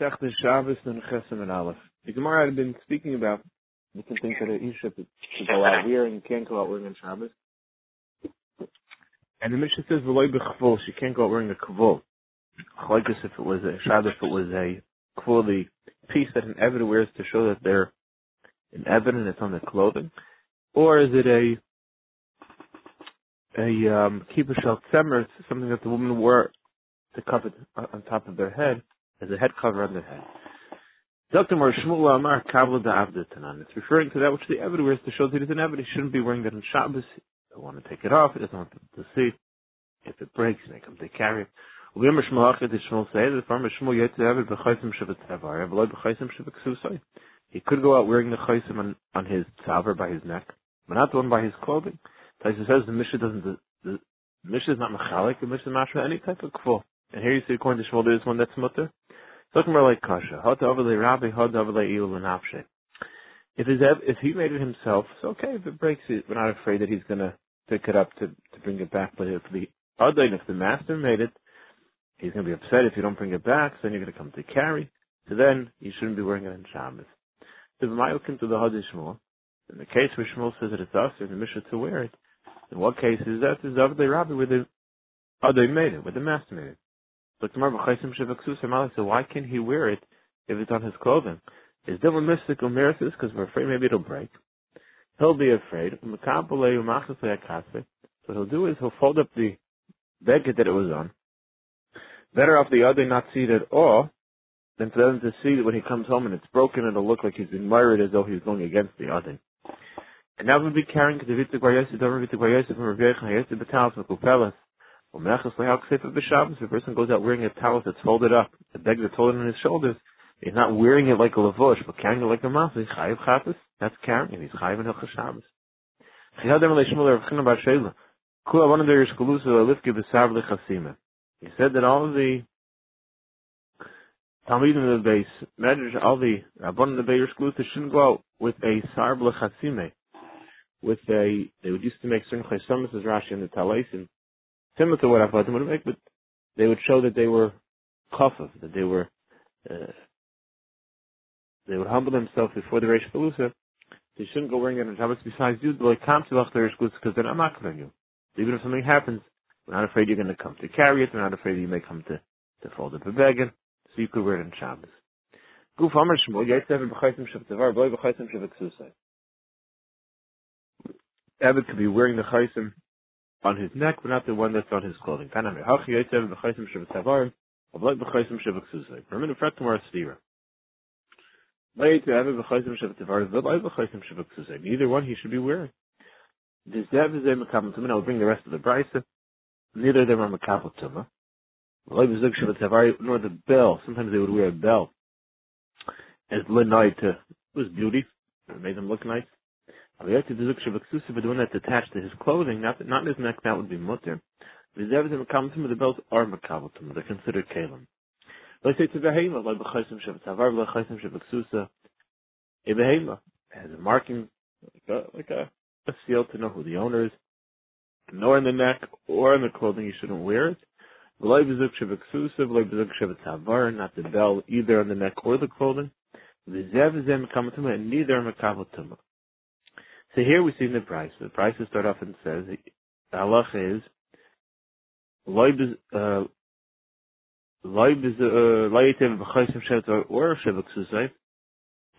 Masech Shabbos and Chesem and Aleph. The Gemara had been speaking about different things that you should go out wearing and can't go out wearing on Shabbos. And the Mishnah says v'loy b'chvul, she can't go out wearing a kvul. Like this if it was a Shabbos, if it was a kvul, the piece that an Evid wears to show that they're an Evid and it's on the clothing, or is it a a um, kippah tzemer, something that the woman wore to cover on top of their head as a head cover on their head. Dr. Mar Amar It's referring to that which the Evid wears to show that he's an Evid. He shouldn't be wearing that on Shabbos. He doesn't want to take it off. He doesn't want to see. If it breaks, may come to carry shevet ksusai. He could go out wearing the chaysim on, on his tzavar by his neck, but not the one by his clothing. Taisa says the Mishnah doesn't, the, the Mishnah is not mechalik, the Mishnah is mashma any type of kful. And here you see according to Shmuel there is one that's mutter. Talking about like kasha. Rabbi, If his if he made it himself, it's okay. If it breaks it, we're not afraid that he's gonna pick it up to to bring it back. But if the other, if the master made it, he's gonna be upset if you don't bring it back. So then you're gonna come to carry. So then you shouldn't be wearing it in Shabbos. So the V'mayokim to the Hadis Shmuel. In the case where Shmuel says that it's us in the Mishnah to wear it, in what case is that? Is the Rabbi where the other made it, where the master made it. But tomorrow, so why can't he wear it if it's on his clothing? Is a mystical miracle because we're afraid maybe it'll break? He'll be afraid. So he'll do is he'll fold up the beggar that it was on. Better off the other not see it at all than for them to see that when he comes home and it's broken, it'll look like he's been as though he's going against the other. And now we'll be carrying the Vita Guayesi, Dover Vita Guayesi from Rav Yechon, Hayesi Betalis, Mekupelas, if a person goes out wearing a towel that's folded up, a bag that's folded on his shoulders, he's not wearing it like a lavosh, but carrying it like a masa. He's chayiv chatas. That's carrying it. He's chayiv in hilchas Shabbos. He said that all the Talmidim in the base, Medrash, all the Rabban in the Beir Shkalusa shouldn't go out with a sarb lechasime, with a, they would used to make certain chaysamas as Rashi in the Talaisim, similar to what Avadim would make, but they would show that they were chafav, that they were, uh, they would humble themselves before the Reish Pelusa. They shouldn't go wearing it on Shabbos besides you, like come to the because they're not on you. Even if something happens, we're not afraid you're going to come to carry it. We're not afraid you may come to, to fold up a beggar, so you could wear it on Shabbos. Guf Amar Shmuel, Yaitsev B'chaitim Shav Boy B'chaitim Shav Ksusai. Abbott could be wearing the chaisim on his neck, but not the one that's on his clothing. Neither one he should be wearing. I'll bring the rest of the brisa. Neither of them are makabel tuma. Nor the bell. Sometimes they would wear a bell as linai to was beauty. It made them look nice. One that's attached to his clothing, not not his neck, that would be mutter. The belts are makabatum. They're considered kalim. Let's say to like b'chaysim shevetzusa. A has a marking, like a, like a, a seal to know who the owner is. Nor in the neck or in the clothing, you shouldn't wear it. Not the bell either on the neck or the clothing. And neither are makabatum. So here we see in the price. The price start off and says the halacha is uh, ksusayv,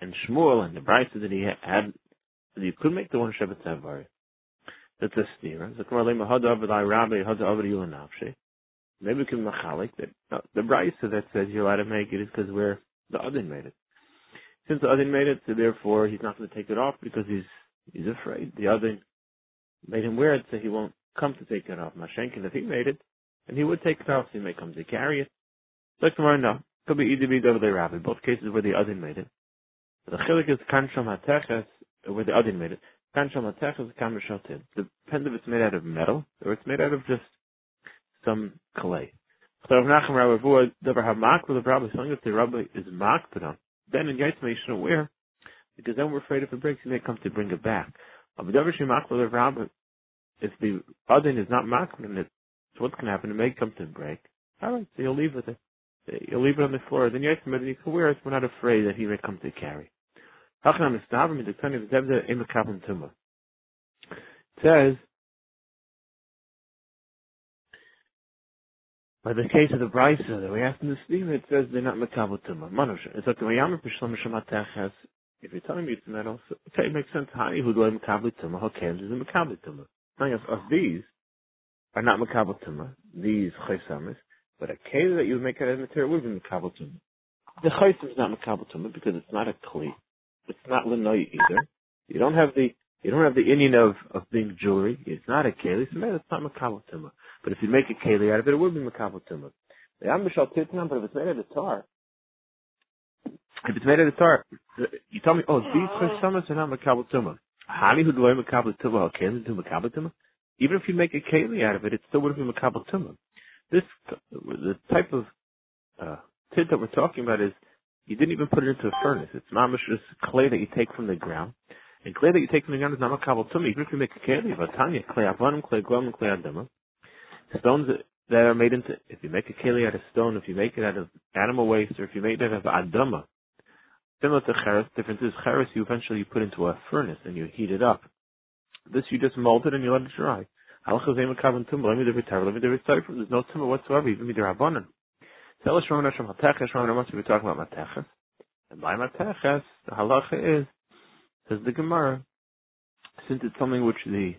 and Shmuel and the price that he had that you could make the one shevet tzavar. That's a steer. Maybe we can machalik that no, the brisa that says you're allowed to make it is because where the other made it. Since the other made it, so therefore he's not going to take it off because he's He's afraid. The other made him wear it so he won't come to take it off. Mashenkin, if he made it, and he would take it off, so he may come to carry it. Like tomorrow, no. Could be either be the rabbi. Both cases where the other made it. The chilik is kansham hateches, uh, where the other made it. Kansham hateches kamrishotin. Depends if it's made out of metal, or it's made out of just some clay. So if Nachum Rabbi Vua, mak with the rabbi, something that the rabbi is marked on, then in Yaitma you shouldn't wear because then we're afraid if it breaks, he may come to bring it back. If the other is not makbid in it, so what's going to happen? It may come to break. All right, so you'll leave with it. You'll leave it on the floor. Then you whether you can wear it. We're not afraid that he may come to carry. It says, by the case of the Brisa that we asked in the steam, it says they're not makabel. Manush. It's like the if you're telling me it's metal, so, okay, it makes sense. Hani who do I makabel tumah? How can is a makabel tumah? Now, of, of these are not makabel tumah. These chaysamis, but a keli that you would make out of material would be makabel tumah. The chaysam is not makabel tumah because it's not a kli. It's not lenoy either. You don't have the you don't have the Indian of, of being jewelry. It's not a keli, so maybe it's not makabel tumah. But if you make a keli out of it, it would be makabel tumah. The Ambishal Titnam, but if it's made out of tar, if it's made out of tar, you tell me, oh, these chesamas are not makabel tumah. Hani who makabel tumah? Keli do makabel tumah? Even if you make a keli out of it, it still wouldn't be makabel tumah. This the type of uh, tit that we're talking about is you didn't even put it into a furnace. It's mamish just clay that you take from the ground. And clay that you take from the ground is not makabel tumah. Even if you make a keli, vatanya, clay avanim, clay glum, clay adama. Stones that are made into, if you make a keli out of stone, if you make it out of animal waste, or if you make it out of adama, similar to cheres, difference is cheres you eventually put into a furnace and you heat it up. This you just mold it and you let it dry. There's no tumah whatsoever, even midrabanan. Tell us Shimon Hashem Hateches, Shimon wants to be talking about Mateches. And by Mateches, the halacha is, says the Gemara, since it's something which the,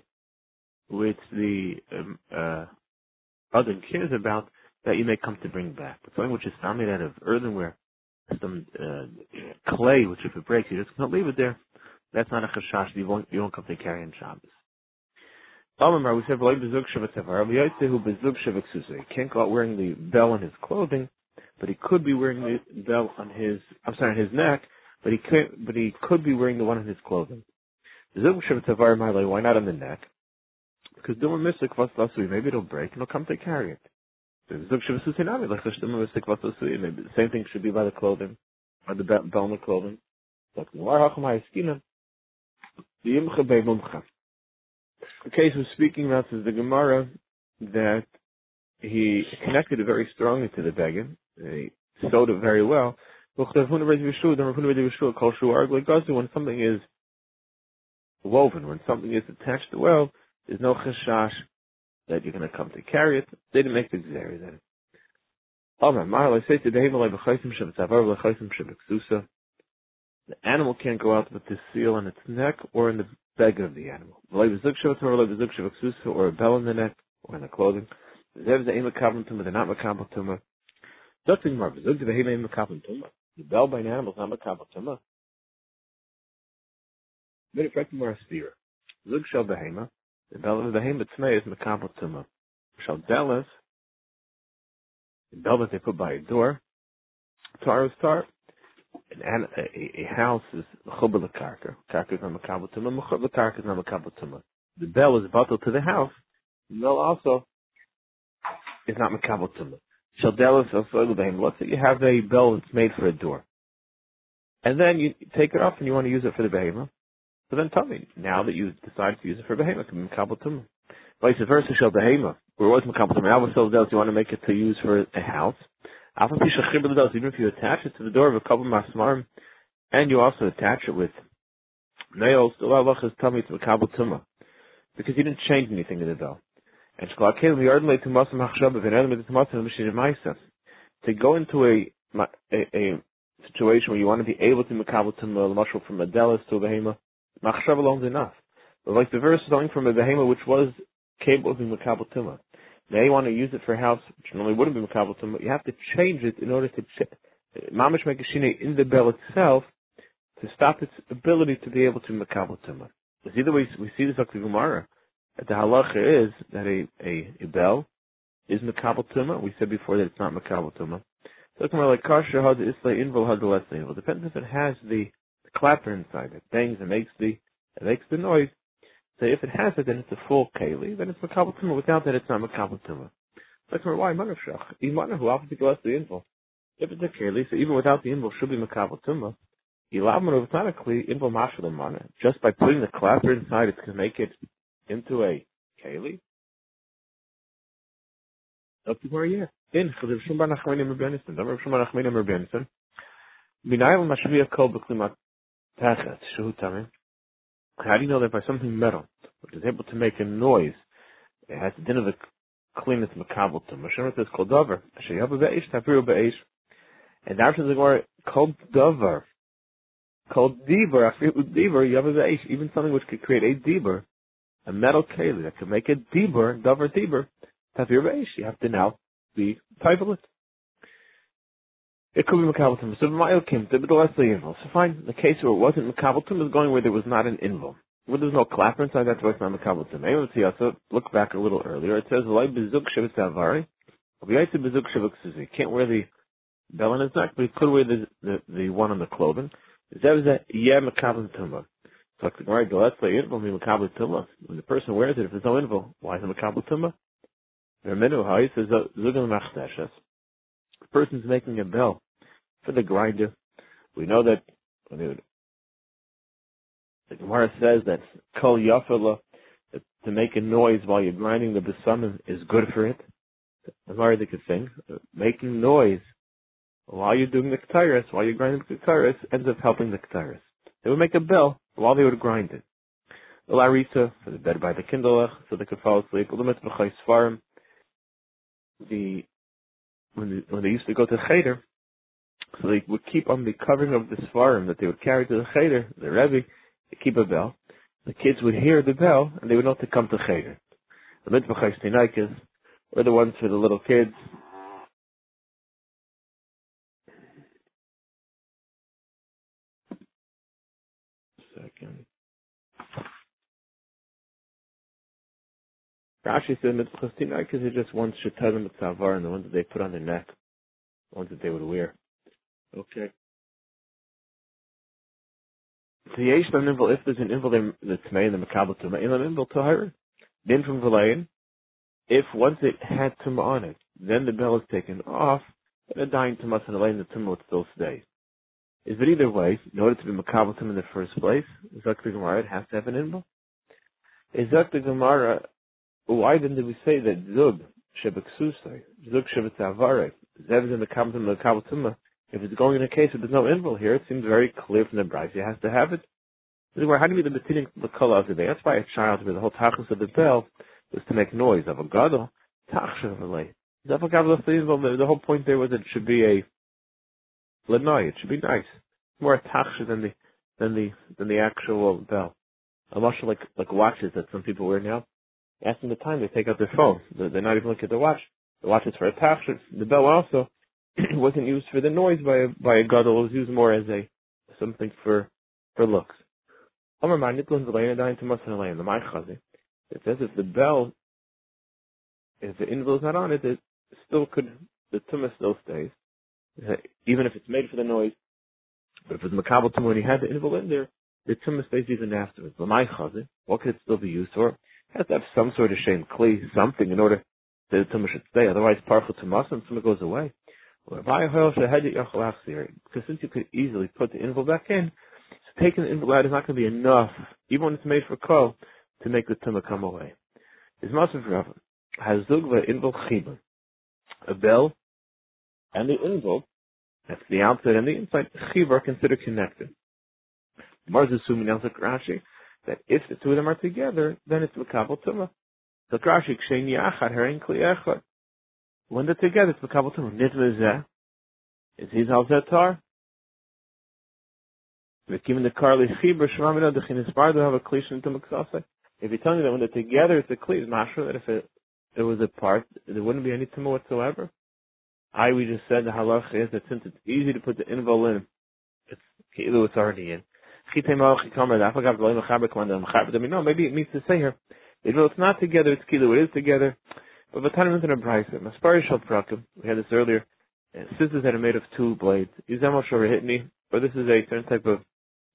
which the, um, uh, other cares about, that you may come to bring back. But something which is made out of earthenware, some uh, clay, which if it breaks, you just can't leave it there. That's not a chashash. You won't, you won't come to carry in Shabbos. We said, can't go out wearing the bell on his clothing, but he could be wearing the bell on his, I'm sorry, on his neck, but he could, but he could be wearing the one on his clothing. Why not on the neck? Because maybe it'll break and he'll come to carry it. Maybe the same thing should be by the clothing, or the the clothing. The case we're speaking about is the Gemara that he connected it very strongly to the Begin. He sewed it very well. When something is woven, when something is attached well, there's no chashash that you're going to come to carry it. They didn't make the xeri then. Oh, the animal can't go out with the seal on its neck or in the beggar of the animal. Or a bell in the neck or in the clothing. They're not makabel tumah. The bell by an animal is not makabel tumah. The bell of the behema tzmei is makabel tumah. Shall delas. The bell that they put by a door. Tar is tar an, a, a house is chubel karka. Karka is not makabel tumah. Chubel karka is not makabel tumah. The bell is bottled to the house. The bell also is not makabel tumah. Shaldelis of Let's say you have a bell that's made for a door, and then you take it off and you want to use it for the behemoth. So then tell me now that you've decided to use it for behemoth, it can be makabel. Vice versa, shall behemoth. Where was makabel tumah? Now with Shaldelis, you want to make it to use for a house even if you attach it to the door of a couple masmarim, and you also attach it with nails, the Allah is telling me to makabel tumah, because you didn't change anything in the bell. And to go into a, a, a situation where you want to be able to makabel tumah, from a delis to a behema, machshav alone is enough. But like the verse going from a behema which was capable of being makabel tumah. Now you want to use it for a house, which normally wouldn't be makabel but you have to change it in order to mamish a in the bell itself to stop its ability to be able to makabel tumah. Because either way we see this like the Gemara. That the halacha is that a, a, a bell is makabel tumah. We said before that it's not makabel tumah. So it's more like kasher had isla invol had less invol. Depends if it has the clapper inside it, bangs and makes the it makes the noise. So if it has it, then it's a full keli. Then it's makabel tumah. Without that, it's not makabel tumah. Like why manavshach? Imana who often less the invul. If it's a keli, so even without the invul, should be makabel tumah. Ilav it's not a kli invul mashal mana. Just by putting the clapper inside, it's going to make it into a keli. Up to where yeah. in Chaziv Shumbar Nachmanim Rebbenistan. Davar Shumbar Nachmanim Rebbenistan. Binayel Mashviya Kol B'Klimat Tachet Shehu Tamim. How do you know that by something metal, which is able to make a noise, it has the din of the cleanness makabel to Mashiach says kol davar sheyav be'esh tafiru be'esh and after the Gemara kol davar kol divar afiru divar yav be'esh even something which could create a divar a metal keli that could make a divar davar divar tafiru be'esh you have to now be type it could be Makabaltum. So Ma'il came to the less invul. So fine, the case where it wasn't Makabaltum is going where there was not an invul. Where there's no clapper inside, that's why it's not see also look back a little earlier. It says Lai Bezuk Shavit Savari. Bezuk Shavit Suzi. Can't wear the bell on his neck, but he could wear the the, the one on the clothing. A yeah Makabaltum. So like the Gemara, the let's say invul be Makabaltum. When the person wears it, if there's no invul, why is it Makabaltum? Remenu, how he says Zugal Machdeshes person's making a bell for the grinder. We know that the Gemara says that kol yafala to make a noise while you're grinding the besamim is good for it. The Gemara they could think making noise while you're doing the k'tairis, while you're grinding the k'tairis, ends up helping the k'tairis. They would make a bell while they would grind it. The larisa for the bed by the kindle so they could fall asleep. The when they, when they used to go to Cheder, so they would keep on the covering of the svarim that they would carry to the Cheder, the Rebbe, they keep a bell. The kids would hear the bell and they would know to come to Cheder. The mitzvah were the ones for the little kids. Second. Rashi said mitzvah because it just ones shetarim mitzavar and the ones that they put on their neck, the ones that they would wear. Okay. So yesh inval if there's an that's made in the makabel to ilam inval tahir, then from velayin, if once it had tumah on it, then the bell is taken off, and a dying tumah and the tumah would still stay. Is it either way, in order to be makabel in the first place, Zak the Gemara, it has to have an inval. Is Zak the Gemara why didn't we say that zug shebeksusai, zug shebetzavare, zev in the kabbalah the kabbalah If it's going in a case where there's no invul here, it seems very clear from the bride he has to have it. How do mean the the color of the day? That's why a child the whole tachlis of the bell was to make noise of a gadol tachshavale. The whole point there was that it should be a lenoi. It should be nice, more a than the than the than the actual bell. A much like like watches that some people wear now asking the time, they take out their phone. They're not even looking at the watch. The watch is for a tachshit. The bell also wasn't used for the noise by a, by a gadol. It was used more as a something for for looks. It says if the bell, if the invul is not on it, it still could, the tumah still stays, uh, even if it's made for the noise. But if it's makabel tumah when you had the invul in there, the tumah stays even afterwards. What could it still be used for? Has to have some sort of shame kli, something in order that the tumah should stay. Otherwise, parchel tumas and tumah goes away. Because since you could easily put the invul back in, so taking the invul out is not going to be enough, even when it's made for kol, to make the tumah come away. Is Masav Rav Hazugva invul chibur, a bell and the invul, that's the outside and the inside, chibur considered connected. Mars assuming Rashi that if the two of them are together, then it's Makabal Tumah. So Rashi, Kshen Yachad, Herin Kli Echad. When they're together, it's Makabal Tumah. Nitva Zeh. Is his al Zetar? V'kim the Karli Chibur, Shemamina, the Chinisbar, they have a Klish into Maksasai. If you're telling me that when they're together, it's a Klish, Mashra, that if it, it was apart, there wouldn't be any Tumah whatsoever. I, we just said the halach is that since it's easy to put the invol in, it's, it's already in. Maybe it means to say here, even though it's not together, it's kilo, it is together. But Vatanim is in a brisa. Maspari shal prakim. We had this earlier. Scissors that are made of two blades. Yizemo hitni, or this is a certain type of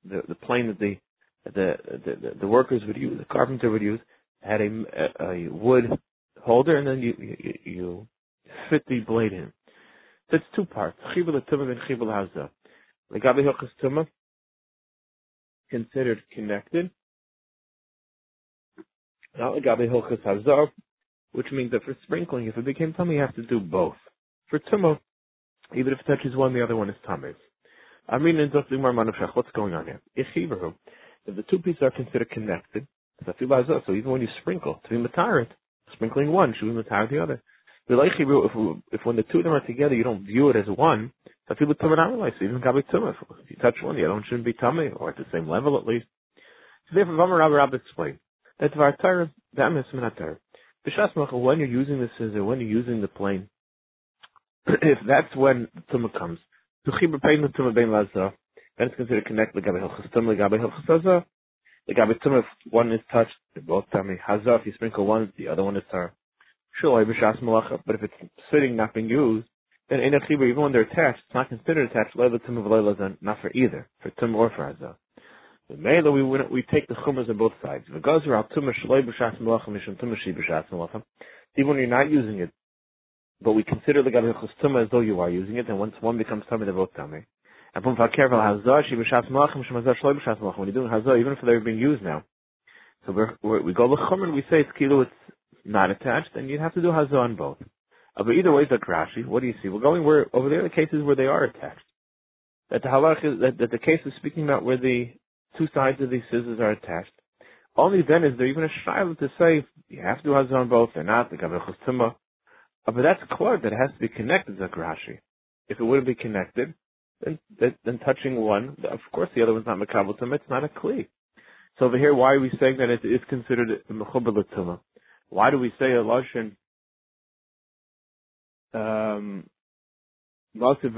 the the plane that the the the, the workers would use, the carpenter would use, had a, a, wood holder, and then you, you you fit the blade in. So it's two parts. Chibul and chibul hazah. Legabi hilchas tumah considered connected. Not like Hilchas Hazar, which means that for sprinkling, if it became tamei, you have to do both. for tumah, even if it touches one, the other one is tamid. I mean, in what's going on here? If the two pieces are considered connected, so even when you sprinkle, to be matarit, sprinkling one should be matarit the other. If, if when the two of them are together, you don't view it as one, If you touch one, the other one shouldn't be tamei, or at the same level at least. So therefore, Vamar Rabbi Rabbi explained that Vartar, that is Minatar. When you're using the scissor, when you're using the plane, if that's when tumah comes, pain the tumah bein lazah, then it's considered connected legabe hilchas tumah legabe hilchas hazah. Legabe tumah, if one is touched, they're both tamei. Hazah, if you sprinkle one, the other one is tar. Sure, b'shas malacha, but if it's sitting, not being used, in chibur, even when they're attached, it's not considered attached, leila tumah v'leila not for either, for tumah or for hazah. The we we take the chumas on both sides. Even when you're not using it, but we consider the gabi tuma as though you are using it, and once one becomes tamei, they're both tamei. And when you're doing hazah, even if they're being used now, so we're, we're, we go l'chumen, we say it's kilo, it's not attached, then you'd have to do hazah on both. Uh, but either way, it's like Rashi. What do you see? We're going where over there. The cases where they are attached. That the halach is that, that the case is speaking about where the two sides of these scissors are attached. Only then is there even a shiloh to say you have to have on both. They're not the. Uh, but that's clear that it has to be connected, Zakarashi. If it wouldn't be connected, then, then touching one, of course the other one's not makabel tumah, it's not a kli. So over here, why are we saying that it is considered a mechubel tumah? Why do we say a lashon? Um, why is it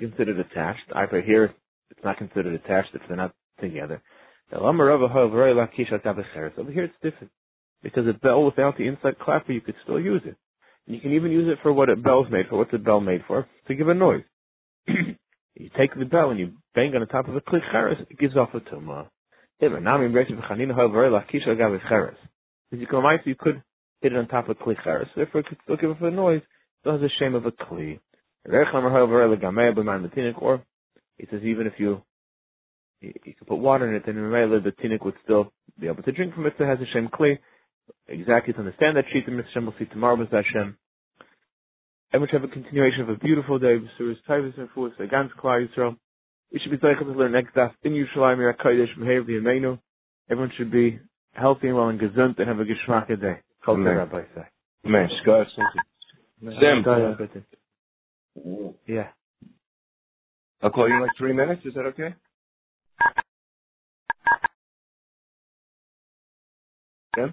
considered attached? I hear it's not considered attached if they're not together. Over here it's different. Because a bell without the inside clapper, you could still use it. And you can even use it for what a bell's made for. What's a bell made for? To give a noise. you take the bell and you bang on the top of a click cheres, it gives off a tumah. Because you can you could hit it on top of click cheres. Therefore, it could still give off a noise. Still has a shame of a kli. Or he says even if you you, can put water in it, then Remela the tinik would still be able to drink from it. So it has shem kli. Exactly to understand that sheet, the Hashem will see tomorrow with Hashem. And we have a continuation of a beautiful day. Surah's Tavis and Fuas against Klal Yisrael. We should be able to learn next daf in Yerushalayim Yerakodesh Mehev Yemenu. Everyone should be healthy and well and gesund and have a geschmack day. Call Rabbi say. Amen. Yeah. I'll call you in like three minutes. Is that okay? Yeah?